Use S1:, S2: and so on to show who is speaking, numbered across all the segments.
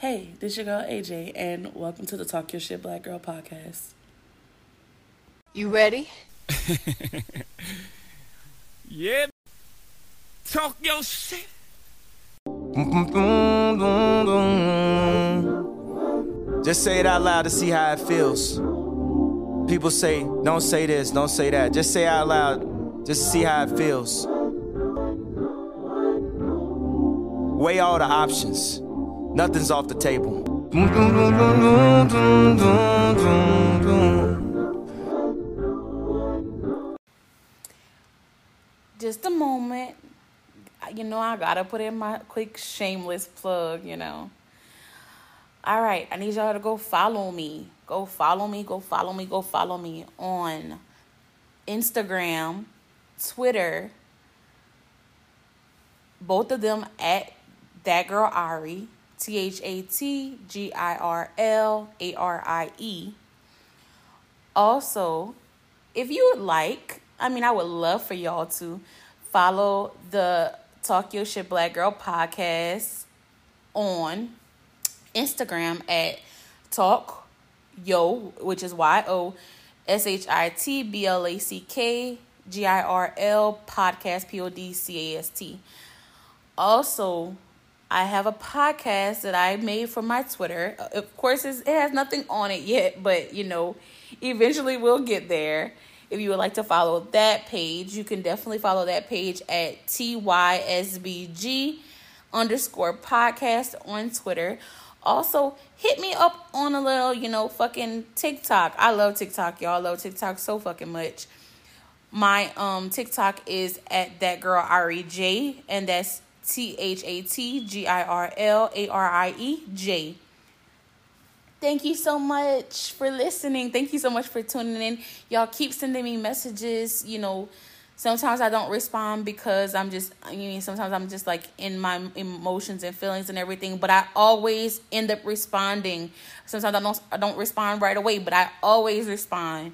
S1: Hey, this is your girl AJ, and welcome to the Talk Your Shit Black Girl podcast.
S2: You ready?
S3: yeah. Talk your shit.
S4: Just say it out loud to see how it feels. People say, don't say this, don't say that. Just say it out loud, just to see how it feels. Weigh all the options. Nothing's off the table.
S1: Just a moment. You know, I gotta put in my quick shameless plug, you know. All right, I need y'all to go follow me. Go follow me, go follow me, go follow me on Instagram, Twitter, both of them at that girl Arie, T H A T G I R L A R I E. Also, if you would like, I mean, I would love for y'all to follow the Talk Your Shit Black Girl podcast on Instagram at Talk Yo, which is Y O S H I T B L A C K G I R L podcast P O D C A S T. Also, I have a podcast that I made for my Twitter. Of course, it has nothing on it yet, but you know, eventually we'll get there. If you would like to follow that page, you can definitely follow that page at TYSBG underscore podcast on Twitter. Also, hit me up on a little, you know, fucking TikTok. I love TikTok, y'all. Love TikTok so fucking much. My um TikTok is at that girl Arie J, and that's T H A T G I R L A R I E J. Thank you so much for listening. Thank you so much for tuning in. Y'all keep sending me messages. You know, sometimes I don't respond because I'm just, I mean, sometimes I'm just like in my emotions and feelings and everything. But I always end up responding. Sometimes I don't, I don't respond right away, but I always respond.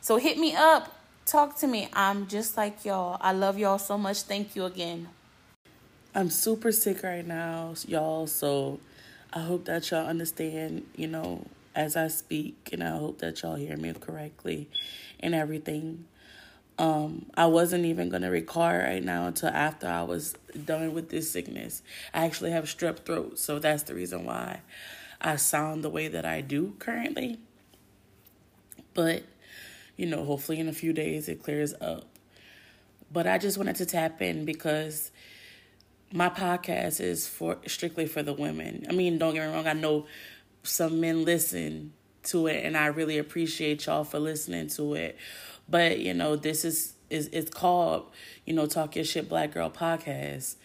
S1: So hit me up. Talk to me. I'm just like y'all. I love y'all so much. Thank you again. I'm super sick right now, y'all. So I hope that y'all understand, you know, as I speak, and I hope that y'all hear me correctly and everything. Um, I wasn't even gonna record right now until after I was done with this sickness. I actually have strep throat, so that's the reason why I sound the way that I do currently. But you know, hopefully in a few days it clears up. But I just wanted to tap in because my podcast is for strictly for the women. I mean, don't get me wrong, I know some men listen to it and I really appreciate y'all for listening to it. But, you know, this is is it's called, you know, Talk Your Shit Black Girl podcast.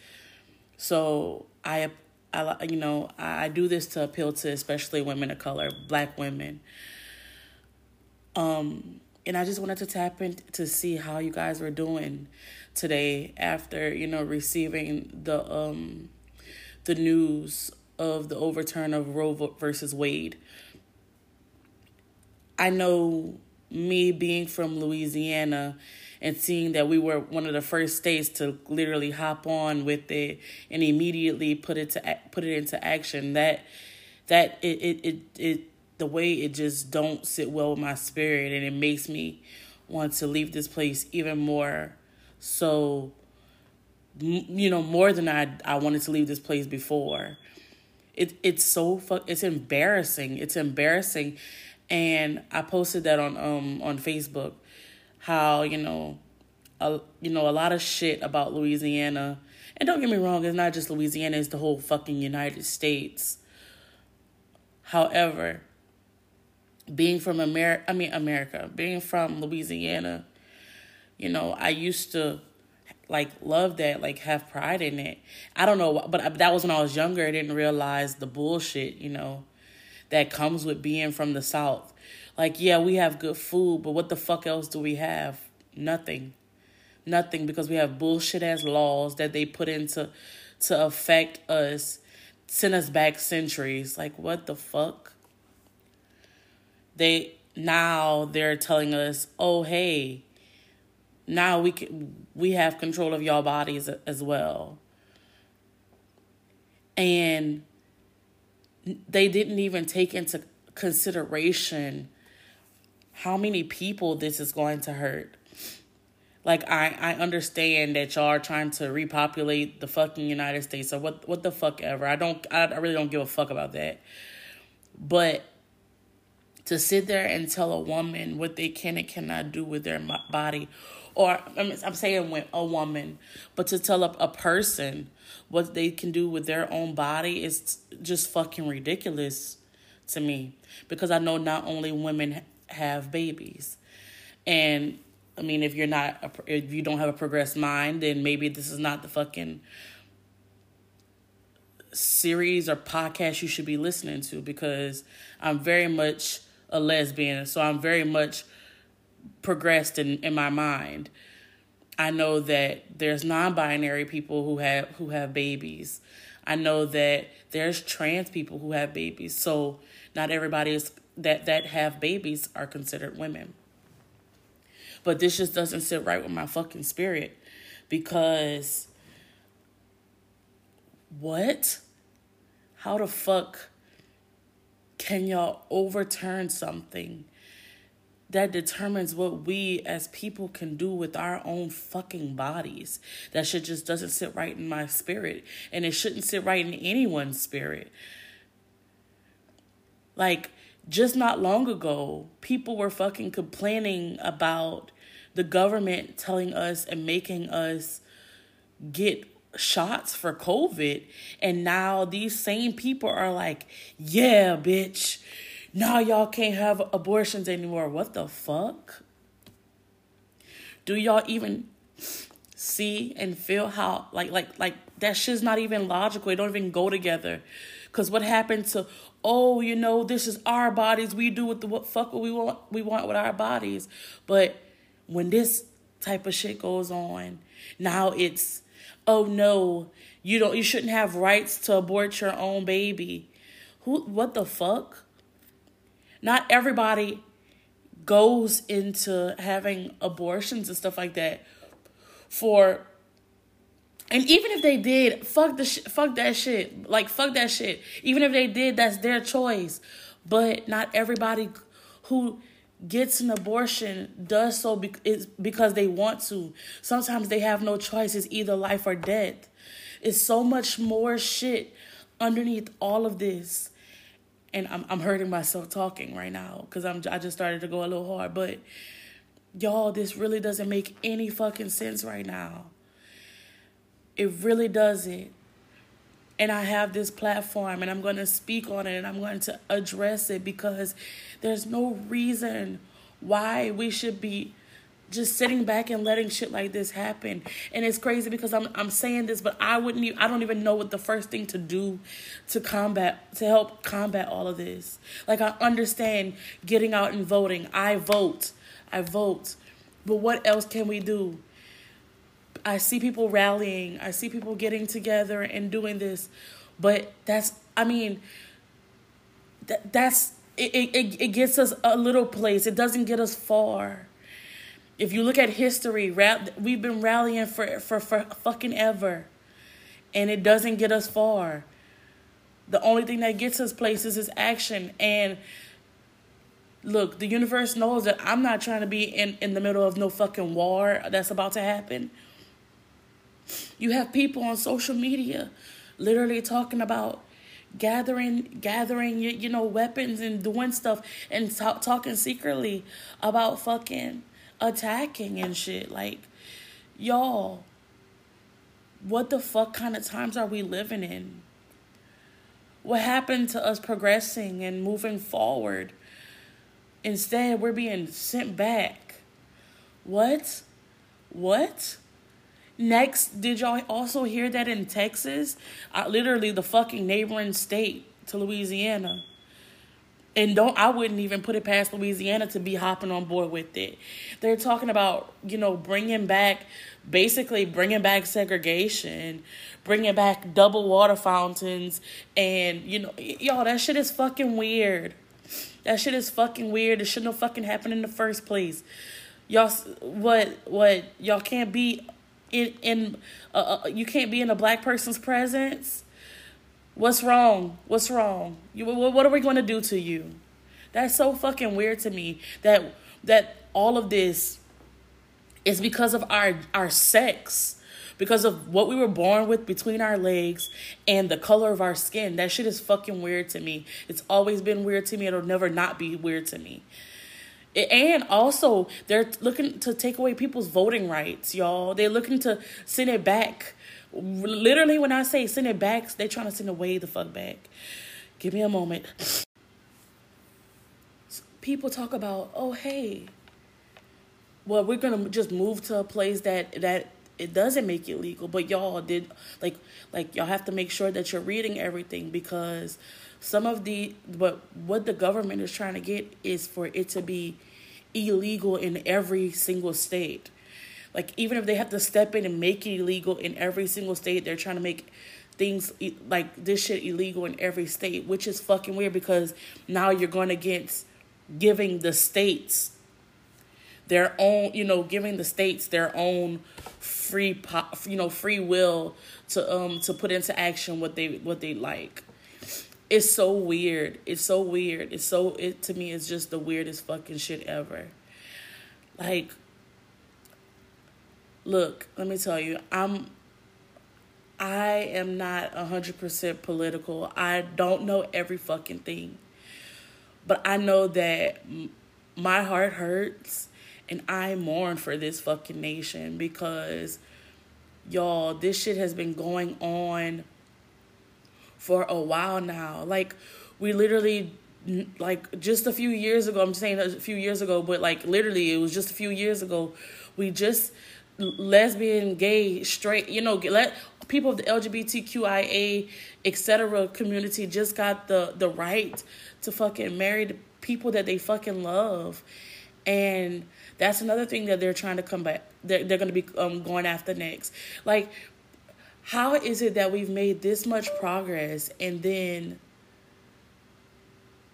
S1: So, I I you know, I do this to appeal to especially women of color, black women. Um and I just wanted to tap in to see how you guys were doing today after you know receiving the um the news of the overturn of Roe versus Wade. I know me being from Louisiana and seeing that we were one of the first states to literally hop on with it and immediately put it to put it into action that that it it it, it the way it just don't sit well with my spirit and it makes me want to leave this place even more so you know more than i i wanted to leave this place before. It it's so fuck it's embarrassing. It's embarrassing. And i posted that on um on facebook how you know a, you know a lot of shit about louisiana. And don't get me wrong it's not just louisiana it's the whole fucking united states. However being from America, I mean America, being from Louisiana, you know, I used to like love that, like have pride in it. I don't know, but that was when I was younger. I didn't realize the bullshit, you know, that comes with being from the South. Like, yeah, we have good food, but what the fuck else do we have? Nothing. Nothing because we have bullshit ass laws that they put into to affect us, send us back centuries. Like, what the fuck? they now they're telling us, "Oh, hey, now we can we have control of y'all bodies as well." And they didn't even take into consideration how many people this is going to hurt. Like I, I understand that y'all are trying to repopulate the fucking United States or what what the fuck ever. I don't I, I really don't give a fuck about that. But to sit there and tell a woman what they can and cannot do with their body or I'm, I'm saying when a woman, but to tell a, a person what they can do with their own body is just fucking ridiculous to me because I know not only women have babies. And I mean, if you're not, a, if you don't have a progressed mind, then maybe this is not the fucking series or podcast you should be listening to because I'm very much a lesbian. So I'm very much progressed in, in my mind. I know that there's non-binary people who have who have babies. I know that there's trans people who have babies. So not everybody is that that have babies are considered women. But this just doesn't sit right with my fucking spirit because what? How the fuck can y'all overturn something that determines what we as people can do with our own fucking bodies. That shit just doesn't sit right in my spirit. And it shouldn't sit right in anyone's spirit. Like, just not long ago, people were fucking complaining about the government telling us and making us get shots for COVID. And now these same people are like, yeah, bitch now y'all can't have abortions anymore. What the fuck? Do y'all even see and feel how like like like that shit's not even logical. It don't even go together. Cause what happened to oh, you know, this is our bodies. We do with the what fuck what we want we want with our bodies. But when this type of shit goes on, now it's oh no, you don't you shouldn't have rights to abort your own baby. Who what the fuck? Not everybody goes into having abortions and stuff like that for and even if they did fuck the sh- fuck that shit. Like fuck that shit. Even if they did that's their choice. But not everybody who gets an abortion does so be- because they want to. Sometimes they have no choice. It's either life or death. It's so much more shit underneath all of this and I'm I'm hurting myself talking right now because I'm I just started to go a little hard, but y'all, this really doesn't make any fucking sense right now. It really doesn't. And I have this platform and I'm going to speak on it and I'm going to address it because there's no reason why we should be just sitting back and letting shit like this happen. And it's crazy because I'm I'm saying this, but I wouldn't even, I don't even know what the first thing to do to combat to help combat all of this. Like I understand getting out and voting. I vote. I vote. But what else can we do? I see people rallying. I see people getting together and doing this. But that's I mean that that's it, it, it gets us a little place. It doesn't get us far. If you look at history, we've been rallying for, for, for fucking ever. And it doesn't get us far. The only thing that gets us places is action. And look, the universe knows that I'm not trying to be in, in the middle of no fucking war that's about to happen. You have people on social media literally talking about gathering gathering you know weapons and doing stuff and t- talking secretly about fucking attacking and shit. Like, y'all, what the fuck kind of times are we living in? What happened to us progressing and moving forward? Instead, we're being sent back. What? What? Next, did y'all also hear that in Texas? Uh, literally, the fucking neighboring state to Louisiana and don't I wouldn't even put it past Louisiana to be hopping on board with it. They're talking about, you know, bringing back basically bringing back segregation, bringing back double water fountains and you know, y'all that shit is fucking weird. That shit is fucking weird. It shouldn't have fucking happened in the first place. Y'all what what y'all can't be in in uh, uh, you can't be in a black person's presence What's wrong? What's wrong? You, what are we going to do to you? That's so fucking weird to me that that all of this is because of our our sex because of what we were born with between our legs and the color of our skin. That shit is fucking weird to me. It's always been weird to me. It'll never not be weird to me. And also, they're looking to take away people's voting rights, y'all. They're looking to send it back. Literally, when I say send it back, they're trying to send away the fuck back. Give me a moment. People talk about, oh, hey, well, we're gonna just move to a place that that it doesn't make it legal but y'all did like like y'all have to make sure that you're reading everything because some of the what what the government is trying to get is for it to be illegal in every single state like even if they have to step in and make it illegal in every single state they're trying to make things like this shit illegal in every state which is fucking weird because now you're going against giving the states their own, you know, giving the states their own free, pop, you know, free will to um to put into action what they what they like. It's so weird. It's so weird. It's so it to me. It's just the weirdest fucking shit ever. Like, look, let me tell you, I'm I am not 100% political. I don't know every fucking thing. But I know that my heart hurts and I mourn for this fucking nation because, y'all, this shit has been going on for a while now. Like, we literally, like, just a few years ago, I'm saying a few years ago, but like, literally, it was just a few years ago, we just, lesbian, gay, straight, you know, let people of the LGBTQIA, etc. community just got the the right to fucking marry the people that they fucking love. And that's another thing that they're trying to come back. They're, they're going to be um, going after next. Like, how is it that we've made this much progress and then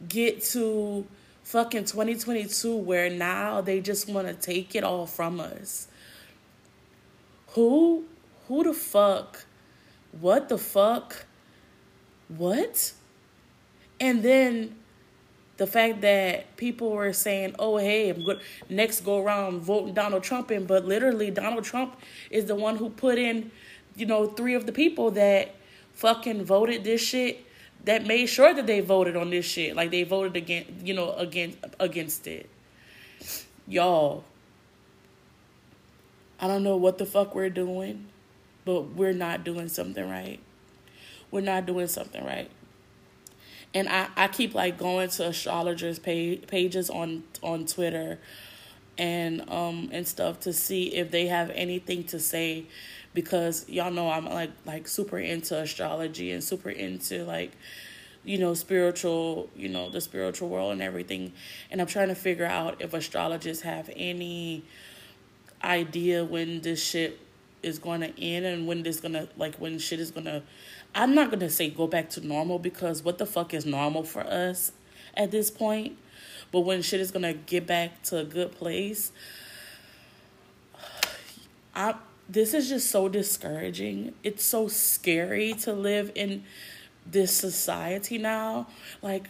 S1: get to fucking 2022 where now they just want to take it all from us? Who, who the fuck, what the fuck, what? And then the fact that people were saying, "Oh, hey, I'm good." Next go around voting Donald Trump in, but literally Donald Trump is the one who put in, you know, three of the people that fucking voted this shit. That made sure that they voted on this shit, like they voted against, you know, against against it. Y'all, I don't know what the fuck we're doing, but we're not doing something right. We're not doing something right and I, I keep like going to astrologers page, pages on on Twitter and um and stuff to see if they have anything to say because y'all know I'm like like super into astrology and super into like you know spiritual you know the spiritual world and everything and I'm trying to figure out if astrologists have any idea when this shit is going to end and when this going to like when shit is going to I'm not going to say go back to normal because what the fuck is normal for us at this point? But when shit is going to get back to a good place, I this is just so discouraging. It's so scary to live in this society now. Like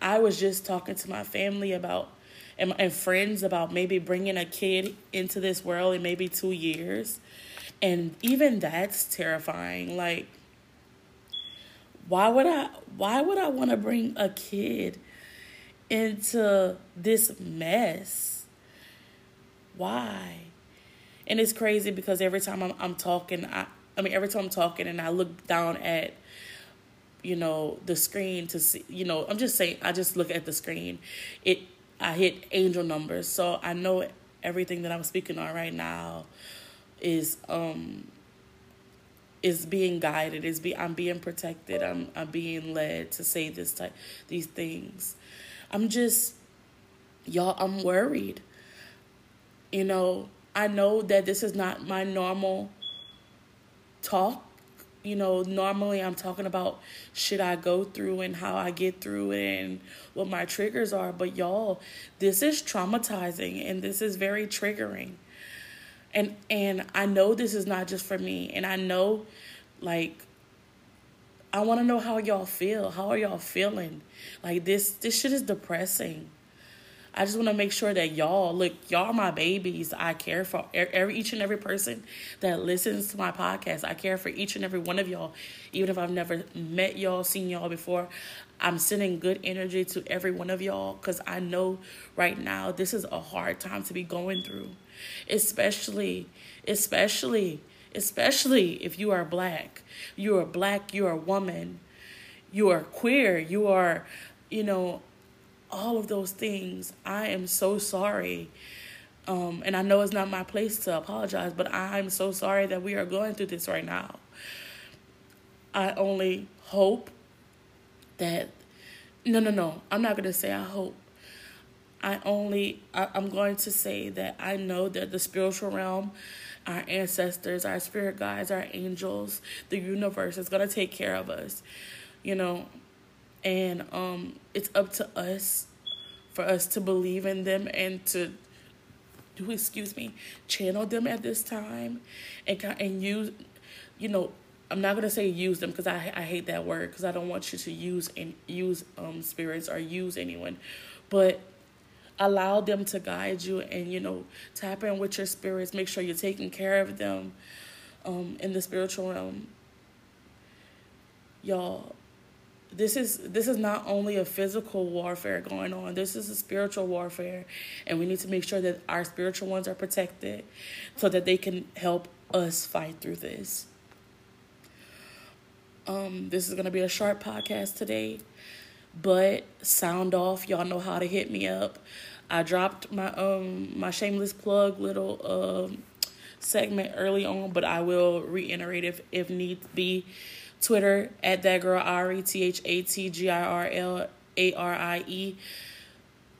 S1: I was just talking to my family about and, and friends about maybe bringing a kid into this world in maybe 2 years. And even that's terrifying. Like why would I why would I want to bring a kid into this mess? Why? And it's crazy because every time I'm I'm talking, I I mean every time I'm talking and I look down at you know the screen to see you know I'm just saying I just look at the screen it I hit angel numbers. So I know everything that I'm speaking on right now is um is being guided. Is be i'm being protected. I'm i'm being led to say this type these things. I'm just y'all i'm worried. You know i know that this is not my normal talk you know normally i'm talking about shit i go through and how i get through it and what my triggers are but y'all this is traumatizing and this is very triggering and and I know this is not just for me and I know like I want to know how y'all feel. How are y'all feeling? Like this this shit is depressing. I just want to make sure that y'all look, y'all my babies. I care for every each and every person that listens to my podcast. I care for each and every one of y'all, even if I've never met y'all, seen y'all before. I'm sending good energy to every one of y'all because I know right now this is a hard time to be going through, especially, especially, especially if you are black. You are black. You are a woman. You are queer. You are, you know, all of those things. I am so sorry. Um, and I know it's not my place to apologize, but I'm so sorry that we are going through this right now. I only hope that, no, no, no, I'm not going to say I hope. I only, I, I'm going to say that I know that the spiritual realm, our ancestors, our spirit guides, our angels, the universe is going to take care of us. You know, and um, it's up to us for us to believe in them and to do excuse me channel them at this time and and use you know I'm not gonna say use them because I I hate that word because I don't want you to use and use um spirits or use anyone, but allow them to guide you and you know tap in with your spirits. Make sure you're taking care of them, um in the spiritual realm. Y'all, this is this is not only a physical warfare going on. This is a spiritual warfare. And we need to make sure that our spiritual ones are protected so that they can help us fight through this. Um this is going to be a short podcast today but sound off. Y'all know how to hit me up. I dropped my um my shameless plug little um segment early on but i will reiterate if if need be Twitter at that girl Arie T H A T G I R L A R I E.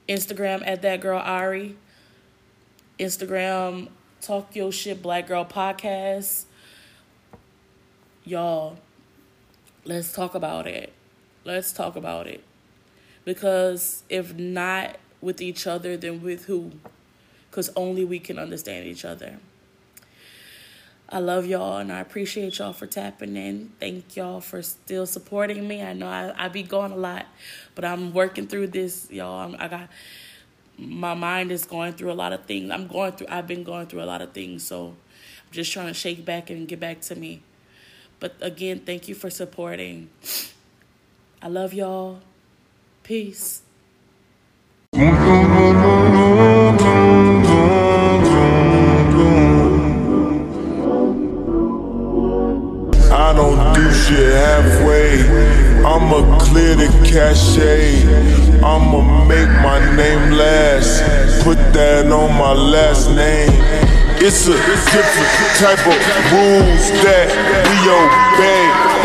S1: Instagram at that girl Arie. Instagram Talk Your Shit Black Girl Podcast. Y'all, let's talk about it. Let's talk about it. Because if not with each other, then with who? Because only we can understand each other. I love y'all and I appreciate y'all for tapping in. Thank y'all for still supporting me. I know I, I be going a lot, but I'm working through this, y'all. I'm, I got my mind is going through a lot of things. I'm going through I've been going through a lot of things, so I'm just trying to shake back and get back to me. But again, thank you for supporting. I love y'all. Peace.
S5: Cachet. I'ma make my name last. Put that on my last name. It's a different type of rules that we obey.